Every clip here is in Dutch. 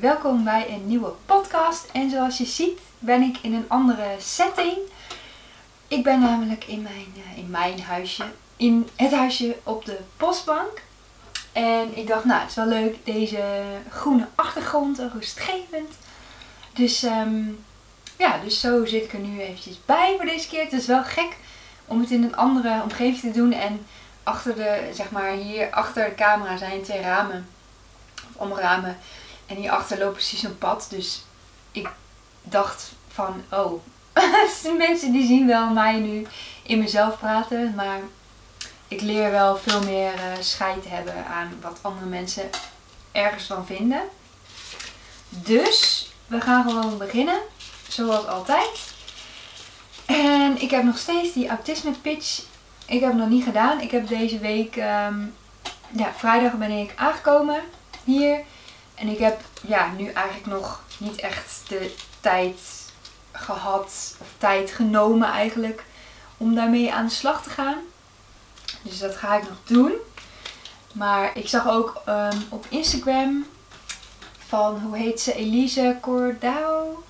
welkom bij een nieuwe podcast. En zoals je ziet ben ik in een andere setting. Ik ben namelijk in mijn, eh, in mijn huisje, in het huisje op de postbank. En ik dacht, nou, het is wel leuk, deze groene achtergrond, rustgevend. Dus ehm, ja, dus zo zit ik er nu eventjes bij voor deze keer. Het is wel gek om het in een andere omgeving te doen. En achter de, zeg maar, hier achter de camera zijn twee ramen. Of allemaal ramen. En hierachter loopt precies een pad. Dus ik dacht van, oh, mensen die zien wel mij nu in mezelf praten. Maar ik leer wel veel meer uh, scheid hebben aan wat andere mensen ergens van vinden. Dus we gaan gewoon beginnen. Zoals altijd. En ik heb nog steeds die autisme pitch. Ik heb het nog niet gedaan. Ik heb deze week, ehm, ja, vrijdag ben ik aangekomen hier. En ik heb ja, nu eigenlijk nog niet echt de tijd gehad, of tijd genomen eigenlijk, om daarmee aan de slag te gaan. Dus dat ga ik nog doen. Maar ik zag ook ehm, op Instagram van, hoe heet ze, Elise Cordao.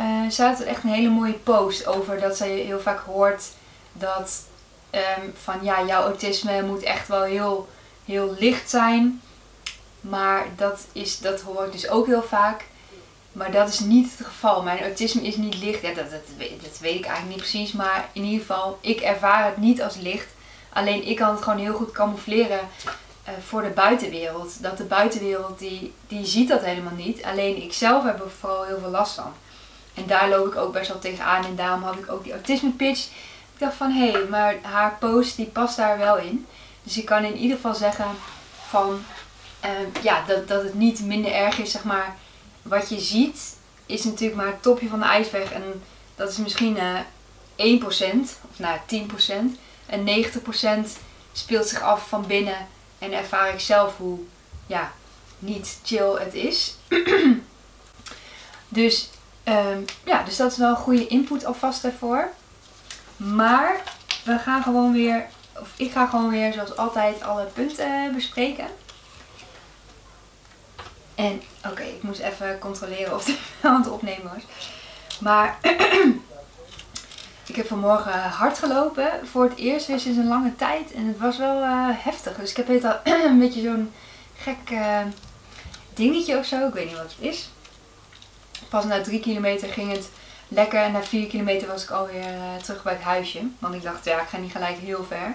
Uh, ze had echt een hele mooie post over dat ze heel vaak hoort dat um, van ja, jouw autisme moet echt wel heel, heel licht zijn. Maar dat, is, dat hoor ik dus ook heel vaak. Maar dat is niet het geval. Mijn autisme is niet licht. Ja, dat, dat, weet ik eigenlijk niet precies. Maar in ieder geval, ik ervaar het niet als licht. Alleen ik kan het gewoon heel goed camoufleren uh, voor de buitenwereld. Dat de buitenwereld, die, die ziet dat helemaal niet. Alleen ik zelf heb er vooral heel veel last van. En daar loop ik ook best wel tegenaan. En daarom had ik ook die autisme pitch. Ik dacht van, hé, hey, maar haar post die past daar wel in. Dus ik kan in ieder geval zeggen van, uh, ja, dat, dat het niet minder erg is, zeg maar. Wat je ziet is natuurlijk maar het topje van de ijsberg. En dat is misschien uh, eh, 1%, of nou 10%. En 90% speelt zich af van binnen. En ervaar ik zelf hoe, ja, niet chill het is. dus Um, ja, dus dat is wel een goede input alvast daarvoor. Maar we gaan gewoon weer, of ik ga gewoon weer zoals altijd alle punten bespreken. En oké, ik moest even controleren of het aan het opnemen was. Maar ik heb vanmorgen hard gelopen. Voor het eerst weer sinds een lange tijd. En het was wel uh, heftig. Dus ik heb al een beetje zo'n gek uh, dingetje of zo. Ik weet niet wat het is pas na drie kilometer ging het lekker. En na vier kilometer was ik alweer uh, terug bij het huisje. Want ik dacht, ja, ik ga niet gelijk heel ver.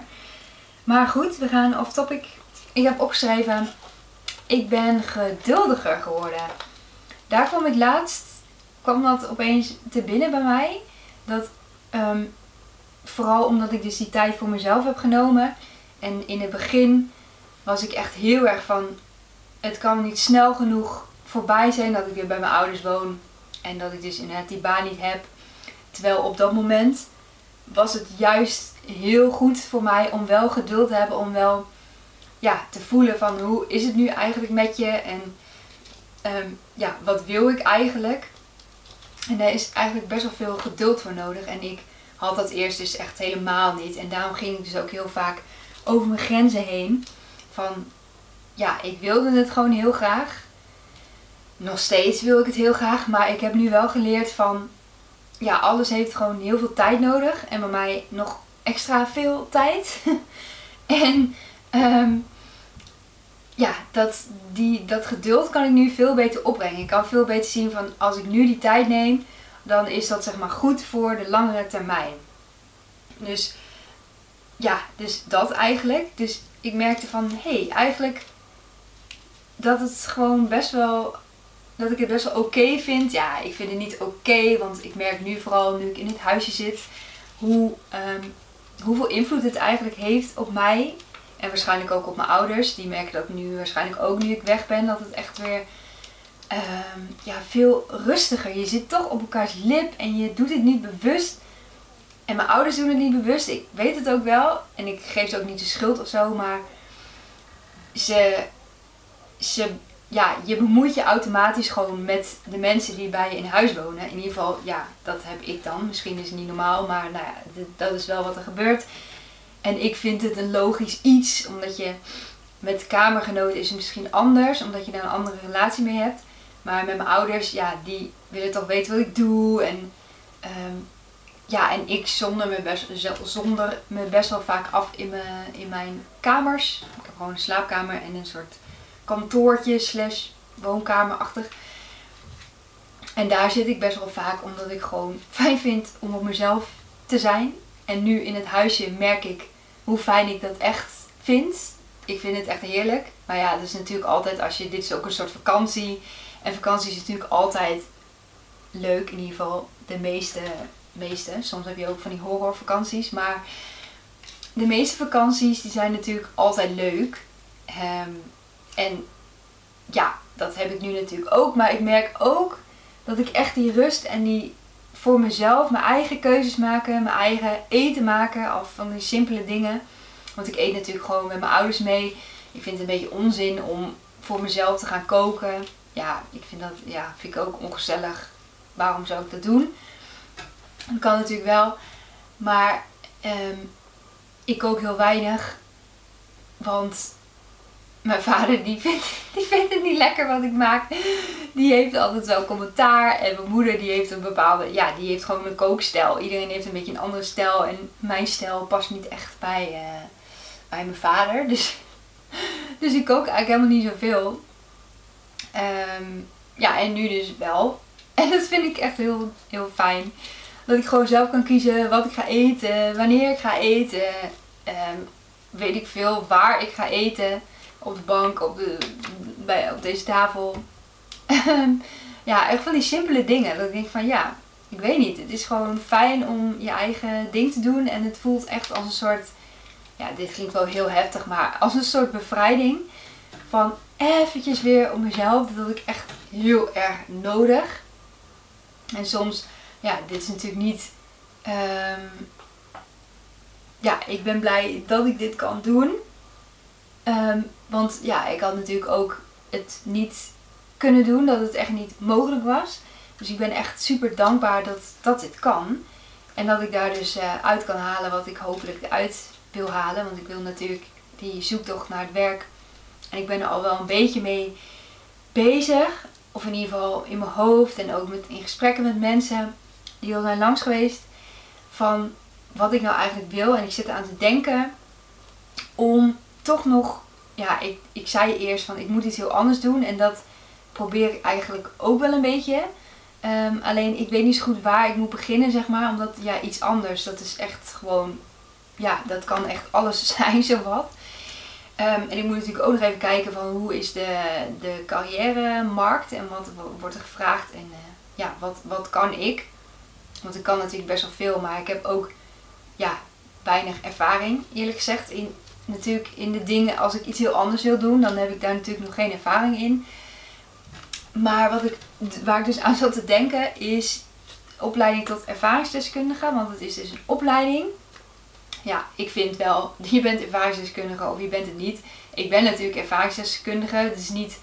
Maar goed, we gaan off topic. Ik heb opgeschreven, ik ben geduldiger geworden. Daar kwam ik laatst, kwam dat opeens te binnen bij mij. Dat um, vooral omdat ik dus die tijd voor mezelf heb genomen. En in het begin was ik echt heel erg van, het kan niet snel genoeg voorbij zijn dat ik weer bij mijn ouders woon. En dat ik dus inderdaad die baan niet heb. Terwijl op dat moment was het juist heel goed voor mij om wel geduld te hebben. Om wel ja, te voelen van hoe is het nu eigenlijk met je. En ehm, ja, wat wil ik eigenlijk. En daar is eigenlijk best wel veel geduld voor nodig. En ik had dat eerst dus echt helemaal niet. En daarom ging ik dus ook heel vaak over mijn grenzen heen. Van ja, ik wilde het gewoon heel graag nog steeds wil ik het heel graag, maar ik heb nu wel geleerd van, ja, alles heeft gewoon heel veel tijd nodig. En bij mij nog extra veel tijd. en um, ja, dat, die, dat geduld kan ik nu veel beter opbrengen. Ik kan veel beter zien van, als ik nu die tijd neem, dan is dat zeg maar goed voor de langere termijn. Dus ja, dus dat eigenlijk. Dus ik merkte van, hé, hey, eigenlijk dat het gewoon best wel dat ik het best wel oké vind. Ja, ik vind het niet oké, want ik merk nu vooral nu ik in dit huisje zit, hoe, um, hoeveel invloed het eigenlijk heeft op mij. En waarschijnlijk ook op mijn ouders. Die merken dat nu waarschijnlijk ook nu ik weg ben, dat het echt weer um, ja, veel rustiger. Je zit toch op elkaars lip en je doet het niet bewust. En mijn ouders doen het niet bewust. Ik weet het ook wel. En ik geef ze ook niet de schuld of zo, maar ze, ze ja, je bemoeit je automatisch gewoon met de mensen die bij je in huis wonen. In ieder geval, ja, dat heb ik dan. Misschien is het niet normaal, maar nou ja, dat is wel wat er gebeurt. En ik vind het een logisch iets, omdat je met kamergenoten is het misschien anders, omdat je daar een andere relatie mee hebt. Maar met mijn ouders, ja, die willen toch weten wat ik doe. En ehm, ja, en ik zonder me, best, zonder me best wel vaak af in mijn, in mijn kamers. Ik heb gewoon een slaapkamer en een soort kantoortje slash woonkamerachtig. En daar zit ik best wel vaak omdat ik gewoon fijn vind om op mezelf te zijn. En nu in het huisje merk ik hoe fijn ik dat echt vind. Ik vind het echt heerlijk. Maar ja, dat is natuurlijk altijd als je. Dit is ook een soort vakantie. En vakantie is natuurlijk altijd leuk. In ieder geval de meeste. meeste. Soms heb je ook van die horrorvakanties. Maar de meeste vakanties die zijn natuurlijk altijd leuk. Ehm, en ja, dat heb ik nu natuurlijk ook. Maar ik merk ook dat ik echt die rust en die voor mezelf mijn eigen keuzes maken, mijn eigen eten maken, of van die simpele dingen. Want ik eet natuurlijk gewoon met mijn ouders mee. Ik vind het een beetje onzin om voor mezelf te gaan koken. Ja, ik vind dat ja, vind ik ook ongezellig. Waarom zou ik dat doen? Dat kan natuurlijk wel. Maar um, ik kook heel weinig. Want mijn vader die vindt, die vindt het niet lekker wat ik maak. Die heeft altijd wel commentaar. En mijn moeder die heeft een bepaalde, ja, die heeft gewoon een kookstijl. Iedereen heeft een beetje een andere stijl. En mijn stijl past niet echt bij, uh, bij mijn vader. Dus, dus ik kook eigenlijk helemaal niet zoveel. Um, ja, en nu dus wel. En dat vind ik echt heel, heel fijn. Dat ik gewoon zelf kan kiezen wat ik ga eten, wanneer ik ga eten. Um, weet ik veel waar ik ga eten op de bank, op, de, bij, op deze tafel. Ja, echt van die simpele dingen. Dat ik denk van ja, ik weet niet. Het is gewoon fijn om je eigen ding te doen. En het voelt echt als een soort, ja, dit klinkt wel heel heftig, maar als een soort bevrijding. Van eventjes weer op mezelf. Dat had ik echt heel erg nodig. En soms, ja, dit is natuurlijk niet. Um, ja, ik ben blij dat ik dit kan doen. Um, want ja, ik had natuurlijk ook het niet kunnen doen, dat het echt niet mogelijk was. Dus ik ben echt super dankbaar dat, dat dit kan. En dat ik daar dus uh, uit kan halen wat ik hopelijk eruit wil halen. Want ik wil natuurlijk die zoektocht naar het werk. En ik ben er al wel een beetje mee bezig. Of in ieder geval in mijn hoofd en ook met, in gesprekken met mensen die al zijn langs geweest. Van wat ik nou eigenlijk wil. En ik zit aan te denken om toch nog ja, ik, ik zei eerst van ik moet iets heel anders doen. En dat probeer ik eigenlijk ook wel een beetje. Um, alleen ik weet niet zo goed waar ik moet beginnen, zeg maar. Omdat ja, iets anders, dat is echt gewoon, ja, dat kan echt alles zijn, zowat. Um, en ik moet natuurlijk ook nog even kijken van hoe is de, de carrière-markt en wat wordt er gevraagd en uh, ja, wat, wat kan ik. Want ik kan natuurlijk best wel veel, maar ik heb ook ja, weinig ervaring, eerlijk gezegd, in, natuurlijk in de dingen, als ik iets heel anders wil doen, dan heb ik daar natuurlijk nog geen ervaring in. Maar wat ik, waar ik dus aan zat te denken is opleiding tot ervaringsdeskundige, want het is dus een opleiding. Ja, ik vind wel, je bent ervaringsdeskundige of je bent het niet. Ik ben natuurlijk ervaringsdeskundige, het is niet,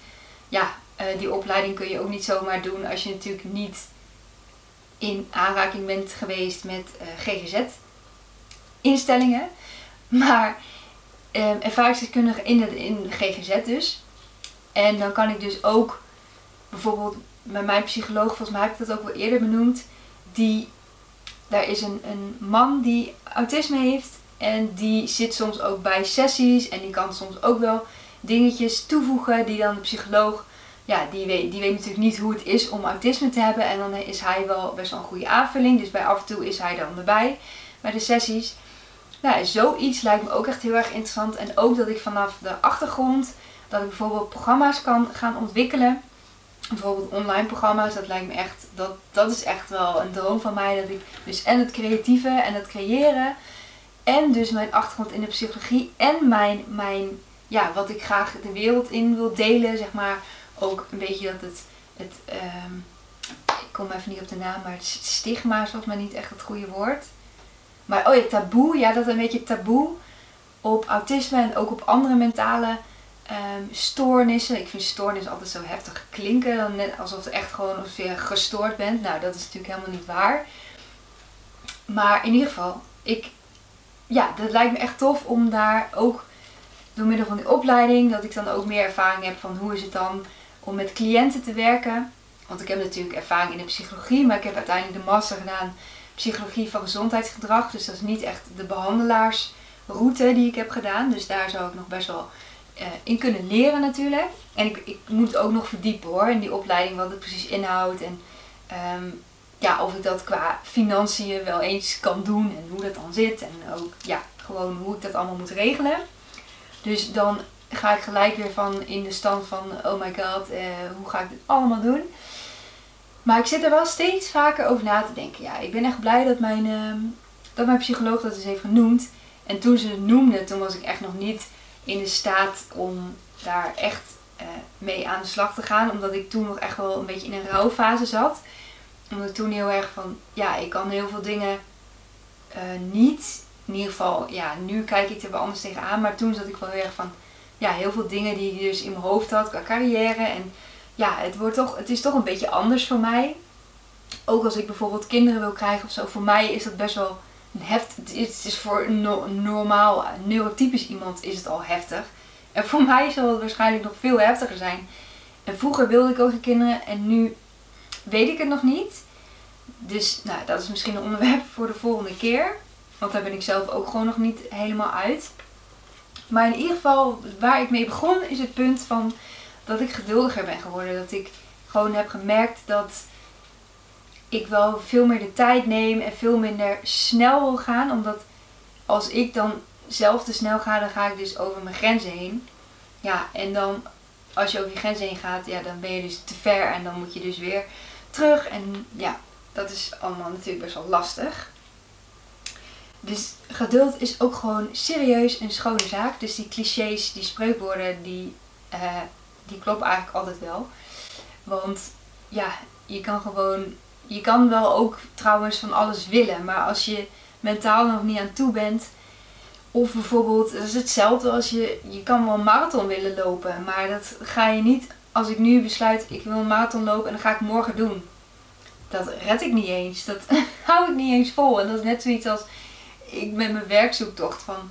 ja, uh, die opleiding kun je ook niet zomaar doen als je natuurlijk niet in aanraking bent geweest met eh, GGZ-instellingen. Maar um, ervaringsdeskundige in in de GGZ dus. En dan kan ik dus ook bijvoorbeeld met mijn psycholoog, volgens mij heb ik dat ook wel eerder benoemd, die, daar is een, een man die autisme heeft en die zit soms ook bij sessies en die kan soms ook wel dingetjes toevoegen die dan de psycholoog, ja, die weet, die weet natuurlijk niet hoe het is om autisme te hebben en dan is hij wel best wel een goede aanvulling, dus bij af en toe is hij dan erbij bij de sessies. Nou, zoiets lijkt me ook echt heel erg interessant. En ook dat ik vanaf de achtergrond, dat ik bijvoorbeeld programma's kan gaan ontwikkelen. Bijvoorbeeld online programma's, dat lijkt me echt, dat, dat is echt wel een droom van mij. Dat ik dus en het creatieve en het creëren. En dus mijn achtergrond in de psychologie en mijn, mijn ja, wat ik graag de wereld in wil delen, zeg maar. Ook een beetje dat het, het um, ik kom even niet op de naam, maar het stigma is volgens mij niet echt het goede woord. Maar oh ja, taboe, ja, dat een beetje taboe op autisme en ook op andere mentale um, stoornissen. Ik vind stoornis altijd zo heftig klinken, net alsof het echt gewoon alsof je gestoord bent. Nou, dat is natuurlijk helemaal niet waar. Maar in ieder geval, ik, ja, dat lijkt me echt tof om daar ook door middel van die opleiding, dat ik dan ook meer ervaring heb van hoe is het dan om met cliënten te werken. Want ik heb natuurlijk ervaring in de psychologie, maar ik heb uiteindelijk de master gedaan psychologie van gezondheidsgedrag. Dus dat is niet echt de behandelaarsroute die ik heb gedaan. Dus daar zou ik nog best wel uh, in kunnen leren natuurlijk. En ik, ik moet ook nog verdiepen hoor, in die opleiding, wat het precies inhoudt. En ehm, ja, of ik dat qua financiën wel eens kan doen en hoe dat dan zit. En ook ja, gewoon hoe ik dat allemaal moet regelen. Dus dan ga ik gelijk weer van in de stand van, oh my god, eh, hoe ga ik dit allemaal doen? Maar ik zit er wel steeds vaker over na te denken. Ja, ik ben echt blij dat mijn, uh, dat mijn psycholoog dat eens heeft genoemd. En toen ze het noemde, toen was ik echt nog niet in de staat om daar echt uh, mee aan de slag te gaan. Omdat ik toen nog echt wel een beetje in een rouwfase zat. Omdat toen heel erg van, ja, ik kan heel veel dingen uh, niet. In ieder geval, ja, nu kijk ik er wel anders tegenaan. Maar toen zat ik wel heel erg van, ja, heel veel dingen die ik dus in mijn hoofd had qua carrière. En ja, het, wordt toch, het is toch een beetje anders voor mij. Ook als ik bijvoorbeeld kinderen wil krijgen of zo. Voor mij is dat best wel heftig. Het is, voor een normaal neurotypisch iemand is het al heftig. En voor mij zal het waarschijnlijk nog veel heftiger zijn. En vroeger wilde ik ook kinderen en nu weet ik het nog niet. Dus nou, dat is misschien een onderwerp voor de volgende keer. Want daar ben ik zelf ook gewoon nog niet helemaal uit. Maar in ieder geval, waar ik mee begon, is het punt van dat ik geduldiger ben geworden. Dat ik gewoon heb gemerkt dat ik wel veel meer de tijd neem en veel minder snel wil gaan. Omdat als ik dan zelf te snel ga, dan ga ik dus over mijn grenzen heen. Ja, en dan als je over je grenzen heen gaat, ja, dan ben je dus te ver en dan moet je dus weer terug. En ja, dat is allemaal natuurlijk best wel lastig. Dus geduld is ook gewoon serieus een schone zaak. Dus die clichés, die spreukwoorden, die, uh, die kloppen eigenlijk altijd wel. Want ja, je kan gewoon, je kan wel ook trouwens van alles willen. Maar als je mentaal nog niet aan toe bent. Of bijvoorbeeld, dat is hetzelfde als je, je kan wel een marathon willen lopen. Maar dat ga je niet, als ik nu besluit, ik wil een marathon lopen en dan ga ik morgen doen. Dat red ik niet eens. Dat hou ik niet eens vol. En dat is net zoiets als ik met mijn werkzoektocht van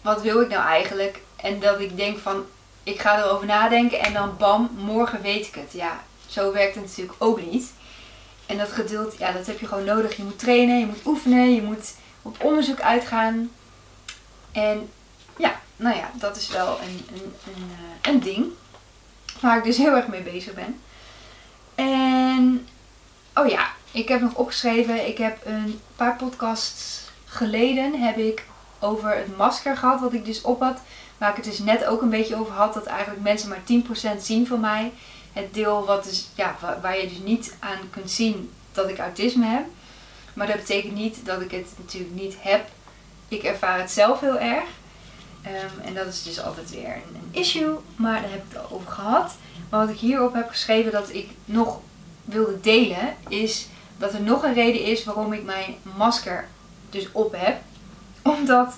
wat wil ik nou eigenlijk? En dat ik denk van ik ga erover nadenken en dan bam, morgen weet ik het. Ja, zo werkt het natuurlijk ook niet. En dat geduld, ja, dat heb je gewoon nodig. Je moet trainen, je moet oefenen, je moet op onderzoek uitgaan. En ja, nou ja, dat is wel een, een, een, eh, een ding waar ik dus heel erg mee bezig ben. En, oh ja, ik heb nog opgeschreven, ik heb een paar podcasts geleden heb ik over het masker gehad, wat ik dus op had. Waar ik het dus net ook een beetje over had, dat eigenlijk mensen maar 10% zien van mij. Het deel wat dus, ja, waar je dus niet aan kunt zien dat ik autisme heb. Maar dat betekent niet dat ik het natuurlijk niet heb. Ik ervaar het zelf heel erg. Ehm, en dat is dus altijd weer een, een, issue. Maar daar heb ik het over gehad. Maar wat ik hierop heb geschreven dat ik nog wilde delen, is dat er nog een reden is waarom ik mijn masker dus op heb. Omdat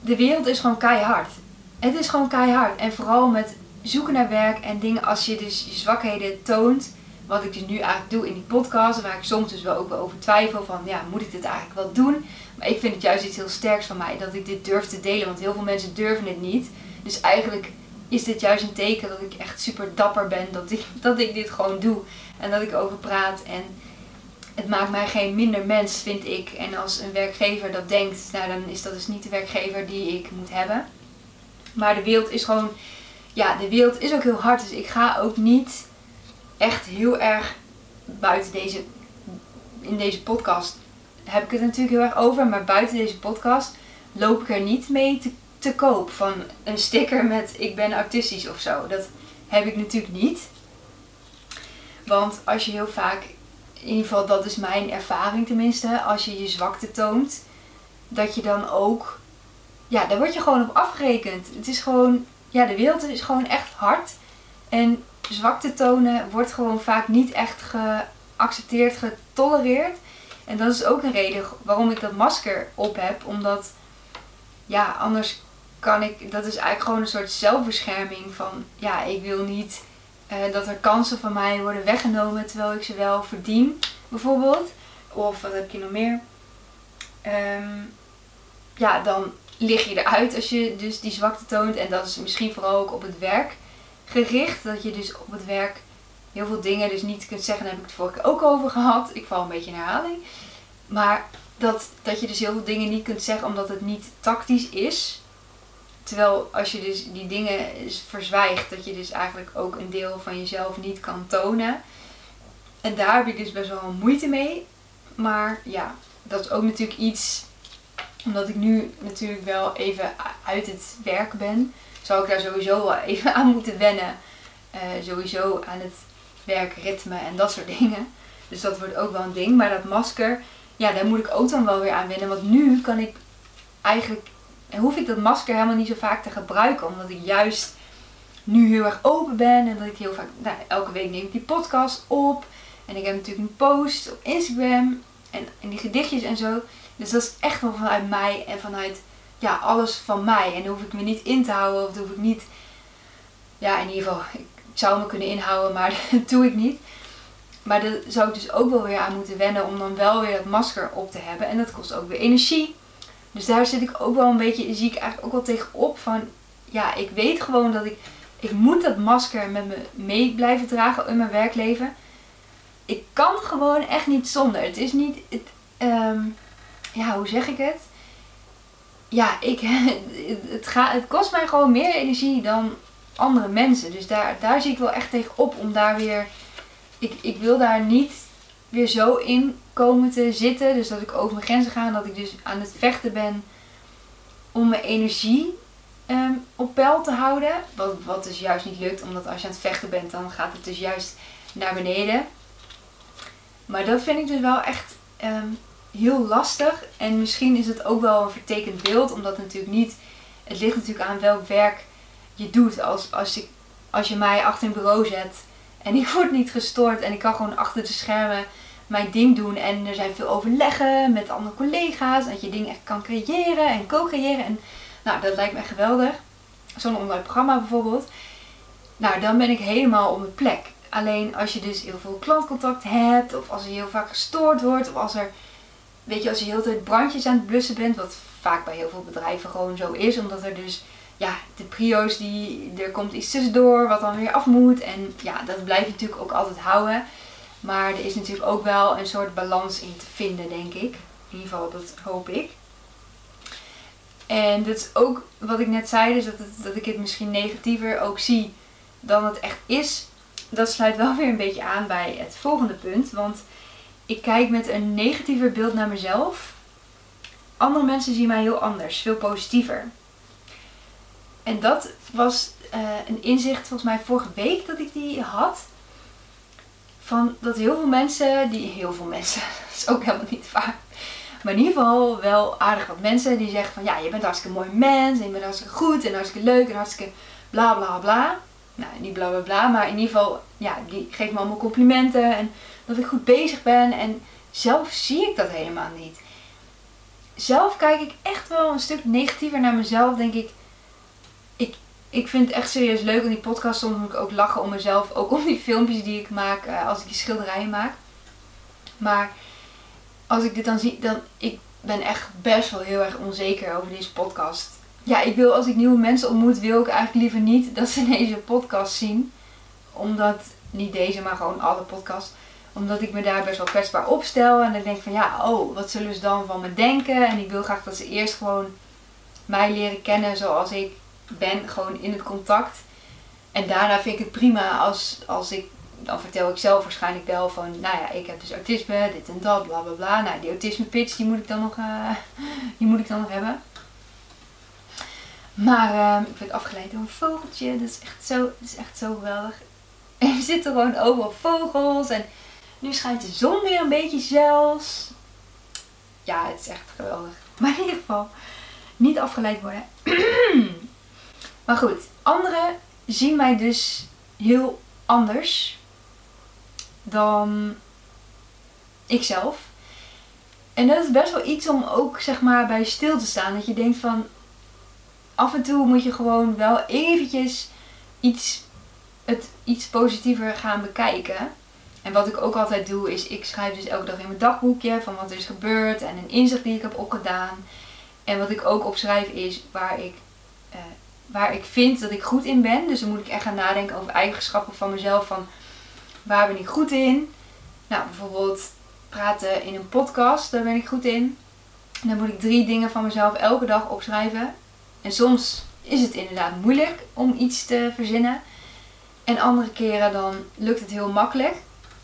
de wereld is gewoon keihard. Het is gewoon keihard. En vooral met zoeken naar werk en dingen als je dus je zwakheden toont. Wat ik dus nu eigenlijk doe in die podcast. Waar ik soms dus wel ook wel over twijfel van ja, moet ik dit eigenlijk wel doen? Maar ik vind het juist iets heel sterks van mij dat ik dit durf te delen. Want heel veel mensen durven het niet. Dus eigenlijk is dit juist een teken dat ik echt super dapper ben. Dat ik, dat ik dit gewoon doe. En dat ik over praat. En het maakt mij geen minder mens, vind ik. En als een werkgever dat denkt, nou dan is dat dus niet de werkgever die ik moet hebben. Maar de wereld is gewoon, ja, de wereld is ook heel hard. Dus ik ga ook niet echt heel erg buiten deze, in deze podcast heb ik het natuurlijk heel erg over. Maar buiten deze podcast loop ik er niet mee te, te koop van een sticker met ik ben autistisch of zo. Dat heb ik natuurlijk niet. Want als je heel vaak in ieder geval dat is mijn ervaring tenminste, als je je zwakte toont, dat je dan ook, ja, daar word je gewoon op afgerekend. Het is gewoon, ja, de wereld is gewoon echt hard. En zwakte tonen wordt gewoon vaak niet echt geaccepteerd, getolereerd. En dat is ook een reden waarom ik dat masker op heb, omdat, ja, anders kan ik, dat is eigenlijk gewoon een soort zelfbescherming van, ja, ik wil niet uh, dat er kansen van mij worden weggenomen terwijl ik ze wel verdien, bijvoorbeeld. Of wat heb je nog meer? Um, ja, dan lig je eruit als je dus die zwakte toont. En dat is misschien vooral ook op het werk. gericht. Dat je dus op het werk heel veel dingen dus niet kunt zeggen. Daar heb ik het vorige keer ook over gehad. Ik val een beetje in herhaling. Maar dat, dat je dus heel veel dingen niet kunt zeggen omdat het niet tactisch is. Terwijl als je dus die dingen verzwijgt, dat je dus eigenlijk ook een deel van jezelf niet kan tonen. En daar heb ik dus best wel moeite mee. Maar ja, dat is ook natuurlijk iets, omdat ik nu natuurlijk wel even uit het werk ben, zou ik daar sowieso wel even aan moeten wennen. Uh, sowieso aan het werkritme en dat soort dingen. Dus dat wordt ook wel een ding. Maar dat masker, ja, daar moet ik ook dan wel weer aan wennen. Want nu kan ik eigenlijk, hoef ik dat masker helemaal niet zo vaak te gebruiken. Omdat ik juist nu heel erg open ben. En dat ik heel vaak, nou, elke week neem ik die podcast op. En ik heb natuurlijk een post op Instagram. En, en die gedichtjes en zo. Dus dat is echt wel vanuit mij en vanuit ja, alles van mij. En dan hoef ik me niet in te houden. Of dan hoef ik niet, ja, in ieder geval, ik zou me kunnen inhouden, maar dat doe ik niet. Maar daar zou ik dus ook wel weer aan moeten wennen om dan wel weer dat masker op te hebben. En dat kost ook weer energie. Dus daar zit ik ook wel een beetje, zie ik eigenlijk ook wel tegenop van, ja, ik weet gewoon dat ik, ik moet dat masker met me mee blijven dragen in mijn werkleven. Ik kan gewoon echt niet zonder. Het is niet, het, ehm, ja, hoe zeg ik het? Ja, ik, het, gaat, het kost mij gewoon meer energie dan andere mensen. Dus daar, daar zie ik wel echt tegenop om daar weer ik, ik wil daar niet weer zo in komen te zitten. Dus dat ik over mijn grenzen ga. En dat ik dus aan het vechten ben om mijn energie ehm, op peil te houden. Wat, wat dus juist niet lukt. Omdat als je aan het vechten bent, dan gaat het dus juist naar beneden. Maar dat vind ik dus wel echt ehm, heel lastig. En misschien is het ook wel een vertekend beeld. Omdat natuurlijk niet... Het ligt natuurlijk aan welk werk je doet. Als, als, ik, als je mij achter een bureau zet en ik word niet gestoord en ik kan gewoon achter de schermen mijn ding doen. En er zijn veel overleggen met andere collega's. Dat je dingen echt kan creëren en co-creëren. En nou, dat lijkt me geweldig. Zo'n online programma bijvoorbeeld. Nou, dan ben ik helemaal op mijn plek. Alleen als je dus heel veel klantcontact hebt, of als je heel vaak gestoord wordt, of als er, weet je, als je heel tijd brandjes aan het blussen bent, wat vaak bij heel veel bedrijven gewoon zo is, omdat er dus ja, de prio's, die, er komt iets tussendoor wat dan weer af moet. En ja, dat blijf je natuurlijk ook altijd houden. Maar er is natuurlijk ook wel een soort balans in te vinden, denk ik. In ieder geval, dat hoop ik. En dat is ook wat ik net zei, dus dat, dat ik het misschien negatiever ook zie dan het echt is. Dat sluit wel weer een beetje aan bij het volgende punt. Want ik kijk met een negatiever beeld naar mezelf. Andere mensen zien mij heel anders, veel positiever. En dat was uh, een inzicht volgens mij vorige week dat ik die had. Van dat heel veel mensen, die heel veel mensen, dat is ook helemaal niet vaak. Maar in ieder geval wel aardig wat mensen die zeggen van ja, je bent hartstikke mooi mens en je bent hartstikke goed en hartstikke leuk en hartstikke bla bla bla. Nou, niet bla bla bla, maar in ieder geval, ja, die geeft me allemaal complimenten en dat ik goed bezig ben. En zelf zie ik dat helemaal niet. Zelf kijk ik echt wel een stuk negatiever naar mezelf. Denk ik, ik, ik vind het echt serieus leuk om die podcast. Soms moet ik ook lachen om mezelf. Ook om die filmpjes die ik maak uh, als ik die schilderijen maak. Maar als ik dit dan zie, dan ik ben echt best wel heel erg onzeker over deze podcast. Ja, ik wil als ik nieuwe mensen ontmoet, wil ik eigenlijk liever niet dat ze deze podcast zien. Omdat, niet deze, maar gewoon alle podcasts. Omdat ik me daar best wel kwetsbaar opstel. En dan denk ik van ja, oh, wat zullen ze dan van me denken? En ik wil graag dat ze eerst gewoon mij leren kennen zoals ik ben, gewoon in het contact. En daarna vind ik het prima als, als ik, dan vertel ik zelf waarschijnlijk wel van, nou ja, ik heb dus autisme, dit en dat, bla bla bla. Nou, die autisme pitch, die moet ik dan nog, uh, die moet ik dan nog hebben. Maar uh, ik werd afgeleid door een vogeltje. Dat is echt zo, dat is echt zo geweldig. Er zitten gewoon overal vogels. En nu schijnt de zon weer een beetje zelfs. Ja, het is echt geweldig. Maar in ieder geval, niet afgeleid worden. Maar goed, anderen zien mij dus heel anders dan ikzelf. En dat is best wel iets om ook zeg maar bij stil te staan. Dat je denkt van af en toe moet je gewoon wel eventjes iets, het iets positiever gaan bekijken. En wat ik ook altijd doe is, ik schrijf dus elke dag in mijn dagboekje van wat er is gebeurd en een inzicht die ik heb opgedaan. En wat ik ook opschrijf is waar ik uh, waar ik vind dat ik goed in ben. Dus dan moet ik echt gaan nadenken over eigenschappen van mezelf. Van waar ben ik goed in? Nou, bijvoorbeeld praten in een podcast, daar ben ik goed in. Dan moet ik drie dingen van mezelf elke dag opschrijven. En soms is het inderdaad moeilijk om iets te verzinnen. En andere keren dan lukt het heel makkelijk.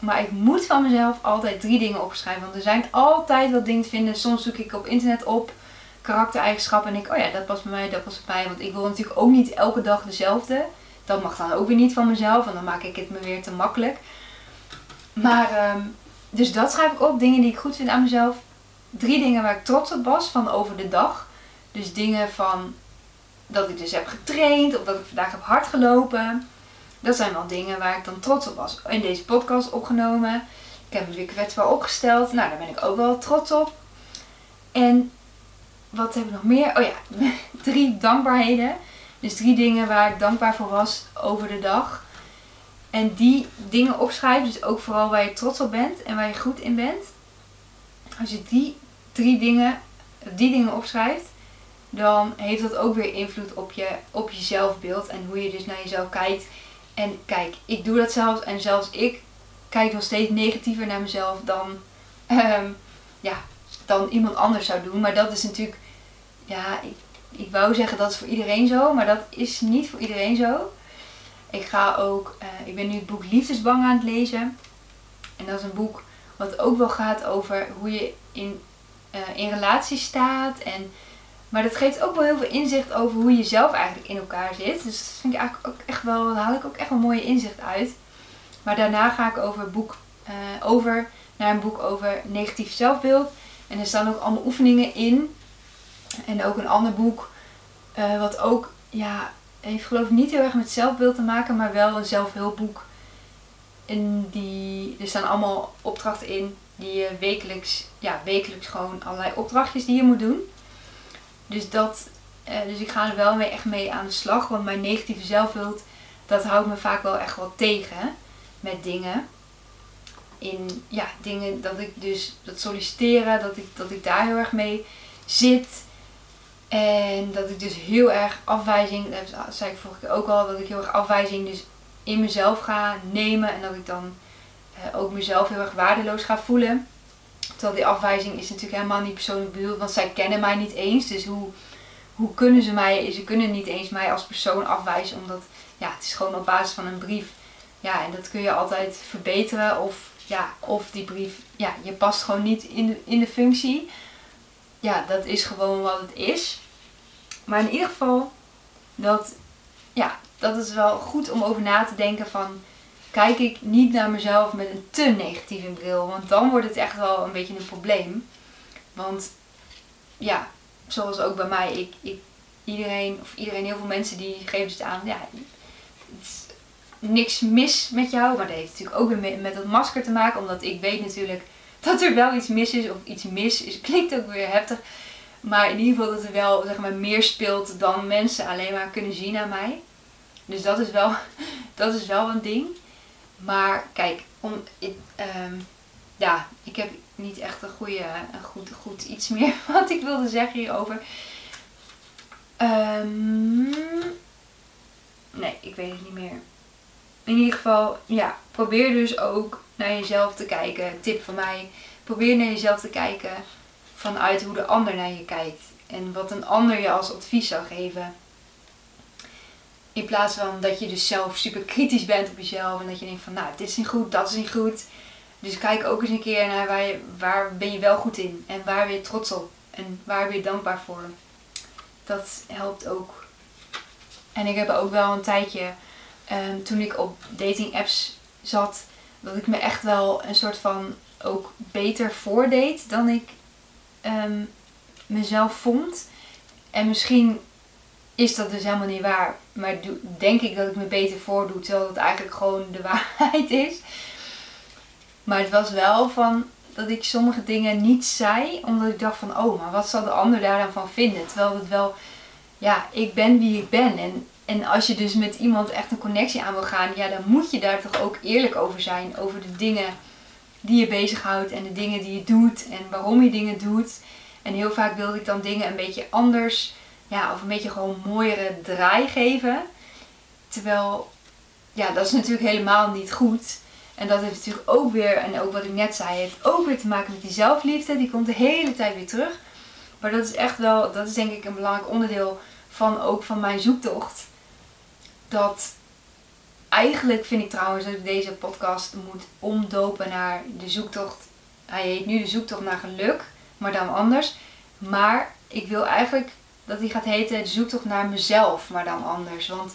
Maar ik moet van mezelf altijd drie dingen opschrijven. Want er zijn altijd wat dingen te vinden. Soms zoek ik op internet op karaktereigenschappen. En ik, oh ja, dat past bij mij, dat past bij mij. Want ik wil natuurlijk ook niet elke dag dezelfde. Dat mag dan ook weer niet van mezelf. En dan maak ik het me weer te makkelijk. Maar, ehm, dus dat schrijf ik op. Dingen die ik goed vind aan mezelf. Drie dingen waar ik trots op was van over de dag. Dus dingen van dat ik dus heb getraind. Of dat ik vandaag heb hard gelopen. Dat zijn wel dingen waar ik dan trots op was. In deze podcast opgenomen. Ik heb me weer kwetsbaar opgesteld. Nou, daar ben ik ook wel trots op. En wat heb ik nog meer? Oh ja, drie dankbaarheden. Dus drie dingen waar ik dankbaar voor was over de dag. En die dingen opschrijven, dus ook vooral waar je trots op bent en waar je goed in bent. Als je die drie dingen, die dingen opschrijft, dan heeft dat ook weer invloed op je, op je zelfbeeld en hoe je dus naar jezelf kijkt. En kijk, ik doe dat zelfs en zelfs ik kijk nog steeds negatiever naar mezelf dan, ehm, ja, dan iemand anders zou doen. Maar dat is natuurlijk, ja, ik, ik wou zeggen dat is voor iedereen zo, maar dat is niet voor iedereen zo. Ik ga ook, uh, ik ben nu het boek Liefdesbang aan het lezen. En dat is een boek wat ook wel gaat over hoe je in, uh, in relatie staat. En, maar dat geeft ook wel heel veel inzicht over hoe je zelf eigenlijk in elkaar zit. Dus dat vind ik eigenlijk ook echt wel, daar haal ik ook echt wel mooie inzicht uit. Maar daarna ga ik over, boek, uh, over naar een boek over negatief zelfbeeld. En er staan ook allemaal oefeningen in. En ook een ander boek, uh, wat ook, ja, heeft geloof ik niet heel erg met zelfbeeld te maken, maar wel een zelfhulpboek. En die, er staan allemaal opdrachten in die je wekelijks, ja, wekelijks gewoon allerlei opdrachtjes die je moet doen. Dus dat, uh, dus ik ga er wel mee, echt mee aan de slag, want mijn negatieve zelfbeeld, dat houdt me vaak wel echt wel tegen met dingen. In, ja, dingen dat ik dus, dat solliciteren, dat ik, dat ik daar heel erg mee zit. En dat ik dus heel erg afwijzing, dat zei ik vorige keer ook al, dat ik heel erg afwijzing dus in mezelf ga nemen. En dat ik dan uh, ook mezelf heel erg waardeloos ga voelen. Terwijl die afwijzing is natuurlijk helemaal niet persoonlijk bedoeld, want zij kennen mij niet eens. Dus hoe, hoe kunnen ze mij, ze kunnen niet eens mij als persoon afwijzen, omdat ja, het is gewoon op basis van een brief. Ja, en dat kun je altijd verbeteren of, ja, of die brief, ja, je past gewoon niet in de, in de functie. Ja, dat is gewoon wat het is. Maar in ieder geval, dat, ja, dat is wel goed om over na te denken van... Kijk ik niet naar mezelf met een te negatieve bril. Want dan wordt het echt wel een beetje een probleem. Want ja, zoals ook bij mij, ik, ik, iedereen, of iedereen, heel veel mensen die geven het aan, ja, niks mis met jou. Maar dat heeft natuurlijk ook weer met, met dat masker te maken, omdat ik weet natuurlijk dat er wel iets mis is, of iets mis is, klinkt ook weer heftig. Maar in ieder geval dat er wel zeg maar, meer speelt dan mensen alleen maar kunnen zien aan mij. Dus dat is wel, dat is wel een ding. Maar kijk, om, ik, um, ja, ik heb niet echt een, goede, een goed, goed iets meer wat ik wilde zeggen hierover. Um, nee, ik weet het niet meer. In ieder geval, ja, probeer dus ook naar jezelf te kijken. Tip van mij. Probeer naar jezelf te kijken vanuit hoe de ander naar je kijkt. En wat een ander je als advies zou geven. In plaats van dat je dus zelf super kritisch bent op jezelf. En dat je denkt van nou dit is niet goed, dat is niet goed. Dus kijk ook eens een keer naar waar, je, waar ben je wel goed in. En waar ben je trots op. En waar ben je dankbaar voor. Dat helpt ook. En ik heb ook wel een tijdje, um, toen ik op dating apps zat, dat ik me echt wel een soort van ook beter voordeed dan ik um, mezelf vond. En misschien is dat dus helemaal niet waar. Maar denk ik dat ik me beter voordoe, terwijl het eigenlijk gewoon de waarheid is. Maar het was wel van dat ik sommige dingen niet zei, omdat ik dacht van, oh, maar wat zal de ander daar dan van vinden? Terwijl het wel, ja, ik ben wie ik ben. En, en als je dus met iemand echt een connectie aan wil gaan, ja, dan moet je daar toch ook eerlijk over zijn. Over de dingen die je bezighoudt en de dingen die je doet en waarom je dingen doet. En heel vaak wilde ik dan dingen een beetje anders ja, of een beetje gewoon mooiere draai geven. Terwijl, ja, dat is natuurlijk helemaal niet goed. En dat heeft natuurlijk ook weer, en ook wat ik net zei, heeft ook weer te maken met die zelfliefde. Die komt de hele tijd weer terug. Maar dat is echt wel, dat is denk ik een belangrijk onderdeel van ook van mijn zoektocht. Dat eigenlijk vind ik trouwens dat ik deze podcast moet omdopen naar de zoektocht. Hij heet nu de zoektocht naar geluk, maar dan anders. Maar ik wil eigenlijk dat hij gaat heten de zoektocht naar mezelf, maar dan anders. Want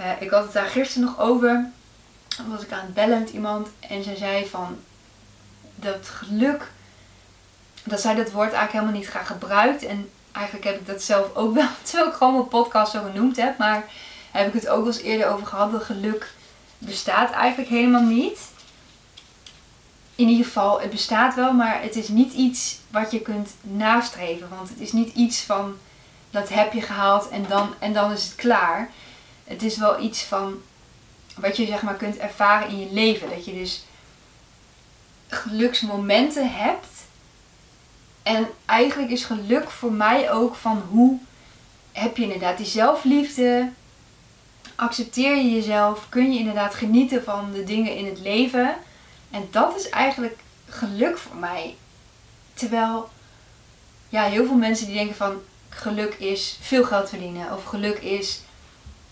uh, ik had het daar gisteren nog over. Dan was ik aan het bellen met iemand en zij zei van dat geluk, dat zij dat woord eigenlijk helemaal niet graag gebruikt. En eigenlijk heb ik dat zelf ook wel, terwijl ik gewoon mijn podcast zo genoemd heb. Maar heb ik het ook wel eens eerder over gehad. Dat geluk bestaat eigenlijk helemaal niet. In ieder geval, het bestaat wel, maar het is niet iets wat je kunt nastreven. Want het is niet iets van dat heb je gehaald en dan, en dan is het klaar. Het is wel iets van wat je zeg maar kunt ervaren in je leven. Dat je dus geluksmomenten hebt. En eigenlijk is geluk voor mij ook van hoe heb je inderdaad die zelfliefde, accepteer je jezelf, kun je inderdaad genieten van de dingen in het leven. En dat is eigenlijk geluk voor mij. Terwijl, ja, heel veel mensen die denken van geluk is veel geld verdienen. Of geluk is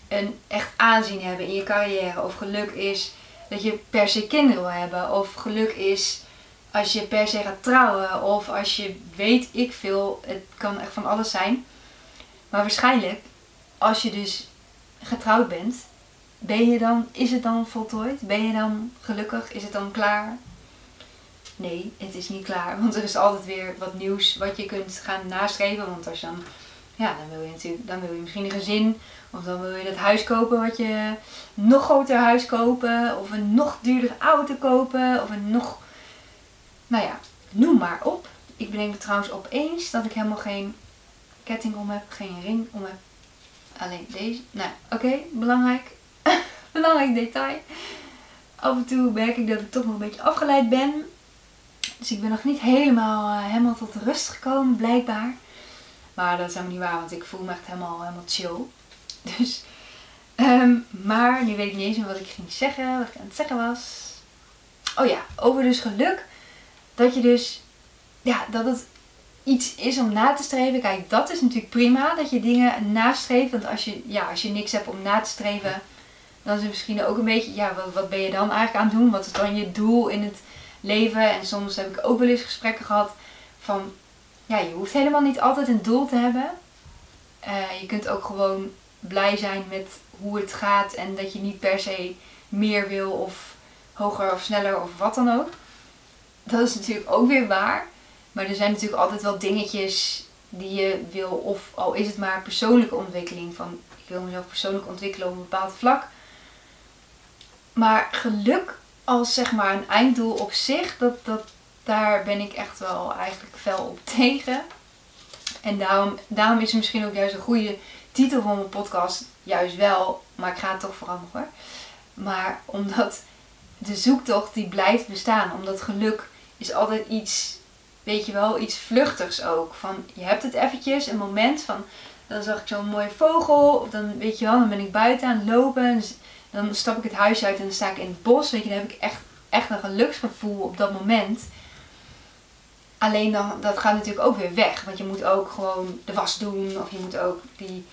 een echt aanzien hebben in je carrière. Of geluk is dat je per se kinderen wil hebben. Of geluk is als je per se gaat trouwen. Of als je weet ik veel. Het kan echt van alles zijn. Maar waarschijnlijk, als je dus getrouwd bent, ben je dan, is het dan voltooid? Ben je dan gelukkig? Is het dan klaar? Nee, het is niet klaar. Want er is altijd weer wat nieuws wat je kunt gaan nastreven. Want als je dan, ja, dan wil je natuurlijk, dan wil je misschien een gezin. Of dan wil je dat huis kopen wat je, nog groter huis kopen. Of een nog duurder auto kopen. Of een nog, nou ja, noem maar op. Ik bedenk trouwens opeens dat ik helemaal geen ketting om heb, geen ring om heb. Alleen deze. Nou, oké, belangrijk. Belangrijk detail. Af en toe merk ik dat ik toch nog een beetje afgeleid ben. Dus ik ben nog niet helemaal, uh, helemaal tot rust gekomen, blijkbaar. Maar dat is helemaal niet waar, want ik voel me echt helemaal, helemaal chill. Dus, um, maar nu weet ik niet eens meer wat ik ging zeggen, wat ik aan het zeggen was. Oh ja, over dus geluk. Dat je dus, ja, dat het iets is om na te streven. Kijk, dat is natuurlijk prima dat je dingen nastreeft. Want als je, ja, als je niks hebt om na te streven, dan is het misschien ook een beetje, ja, wat, wat ben je dan eigenlijk aan het doen? Wat is dan je doel in het leven? En soms heb ik ook wel eens gesprekken gehad van, ja, je hoeft helemaal niet altijd een doel te hebben. Uh, je kunt ook gewoon blij zijn met hoe het gaat en dat je niet per se meer wil of hoger of sneller of wat dan ook. Dat is natuurlijk ook weer waar. Maar er zijn natuurlijk altijd wel dingetjes die je wil, of al is het maar persoonlijke ontwikkeling. Van ik wil mezelf persoonlijk ontwikkelen op een bepaald vlak. Maar geluk als zeg maar een einddoel op zich, dat, dat, daar ben ik echt wel eigenlijk fel op tegen. En daarom, daarom is het misschien ook juist een goede titel van mijn podcast. Juist wel, maar ik ga het toch veranderen hoor. Maar omdat de zoektocht die blijft bestaan. Omdat geluk is altijd iets weet je wel, iets vluchtigs ook. Van je hebt het eventjes, een moment van, dan zag ik zo'n mooie vogel, of dan weet je wel, dan ben ik buiten aan het lopen. Dan stap ik het huis uit en dan sta ik in het bos. Weet je, dan heb ik echt, echt een geluksgevoel op dat moment. Alleen dan, dat gaat natuurlijk ook weer weg. Want je moet ook gewoon de was doen. Of je moet ook die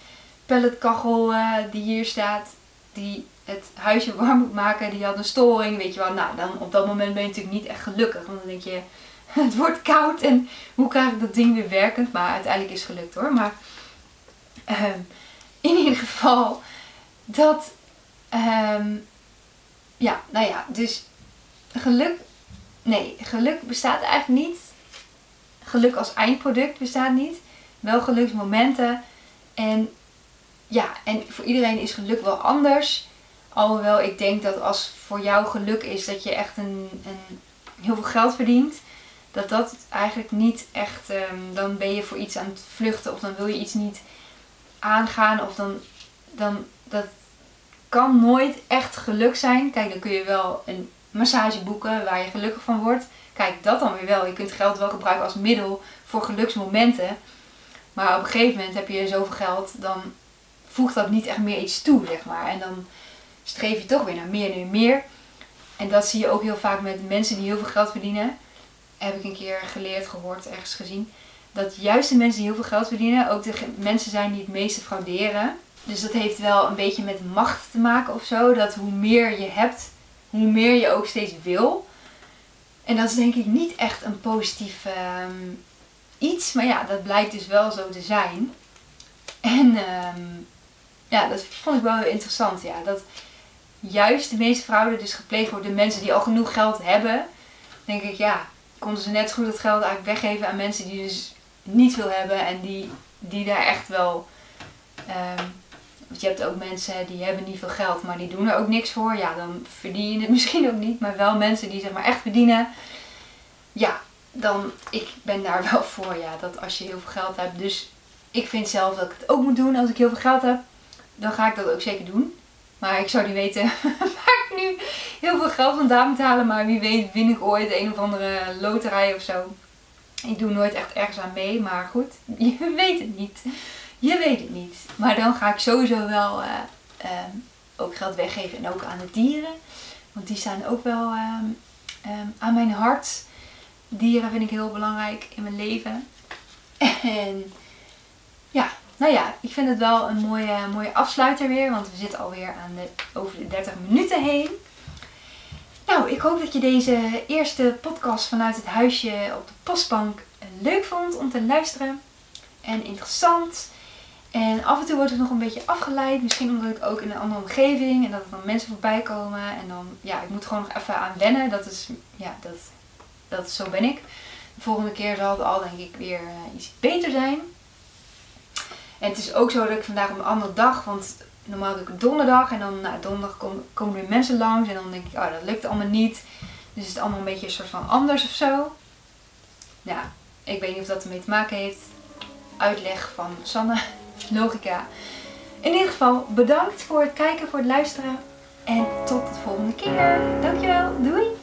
pelletkachel uh, die hier staat, die het huisje warm moet maken, die had een storing. Weet je wel, nou dan op dat moment ben je natuurlijk niet echt gelukkig. Want dan denk je, het wordt koud en hoe krijg ik dat ding weer werkend? Maar uiteindelijk is het gelukt hoor. Maar um, in ieder geval dat, um, ja, nou ja, dus geluk, nee, geluk bestaat eigenlijk niet. Geluk als eindproduct bestaat niet. Wel geluksmomenten. En ja, en voor iedereen is geluk wel anders. Alhoewel ik denk dat als voor jou geluk is dat je echt een, een heel veel geld verdient dat dat eigenlijk niet echt, um, dan ben je voor iets aan het vluchten of dan wil je iets niet aangaan of dan, dan dat kan nooit echt geluk zijn. Kijk, dan kun je wel een massage boeken waar je gelukkig van wordt. Kijk, dat dan weer wel. Je kunt geld wel gebruiken als middel voor geluksmomenten. Maar op een gegeven moment heb je zoveel geld, dan voegt dat niet echt meer iets toe, zeg maar. En dan streef je toch weer naar meer en meer. En dat zie je ook heel vaak met mensen die heel veel geld verdienen. Heb ik een keer geleerd, gehoord, ergens gezien. Dat juist de mensen die heel veel geld verdienen ook de mensen zijn die het meeste frauderen. Dus dat heeft wel een beetje met macht te maken of zo. Dat hoe meer je hebt, hoe meer je ook steeds wil. En dat is denk ik niet echt een positief ehm, iets. Maar ja, dat blijkt dus wel zo te zijn. En ehm, ja, dat vond ik wel heel interessant. Ja, dat juist de meeste fraude dus gepleegd wordt door mensen die al genoeg geld hebben. Denk ik, ja, konden ze net goed dat geld eigenlijk weggeven aan mensen die dus niet veel hebben. En die, die daar echt wel... Um, want je hebt ook mensen die hebben niet veel geld, maar die doen er ook niks voor. Ja, dan verdien je het misschien ook niet. Maar wel mensen die zeg maar echt verdienen. Ja, dan, ik ben daar wel voor. Ja, dat als je heel veel geld hebt. Dus ik vind zelf dat ik het ook moet doen als ik heel veel geld heb. Dan ga ik dat ook zeker doen. Maar ik zou niet weten waar ik nu heel veel geld vandaan moet halen. Maar wie weet win ik ooit een of andere loterij of zo. Ik doe nooit echt ergens aan mee. Maar goed, je weet het niet. Je weet het niet. Maar dan ga ik sowieso wel uh, ook geld weggeven en ook aan de dieren. Want die staan ook wel uh, aan mijn hart. Dieren vind ik heel belangrijk in mijn leven. En ja, nou ja, ik vind het wel een mooie, mooie afsluiter weer. Want we zitten alweer aan de, over de 30 minuten heen. Nou, ik hoop dat je deze eerste podcast vanuit het huisje op de postbank leuk vond om te luisteren. En interessant. En af en toe wordt het nog een beetje afgeleid. Misschien omdat ik ook in een andere omgeving en dat er dan mensen voorbij komen. En dan, ja, ik moet gewoon nog even aan wennen. Dat is, ja, dat, dat, zo ben ik. De volgende keer zal het al denk ik weer uh, iets beter zijn. En het is ook zo dat ik vandaag op een andere dag, want normaal doe ik donderdag en dan nou, donderdag kom, komen weer mensen langs en dan denk ik, oh dat lukt allemaal niet. Dus het is allemaal een beetje een soort van anders of zo. Ja, ik weet niet of dat ermee te maken heeft. Uitleg van Sanne logica. In ieder geval bedankt voor het kijken, voor het luisteren. En tot de volgende keer. Dankjewel. Doei.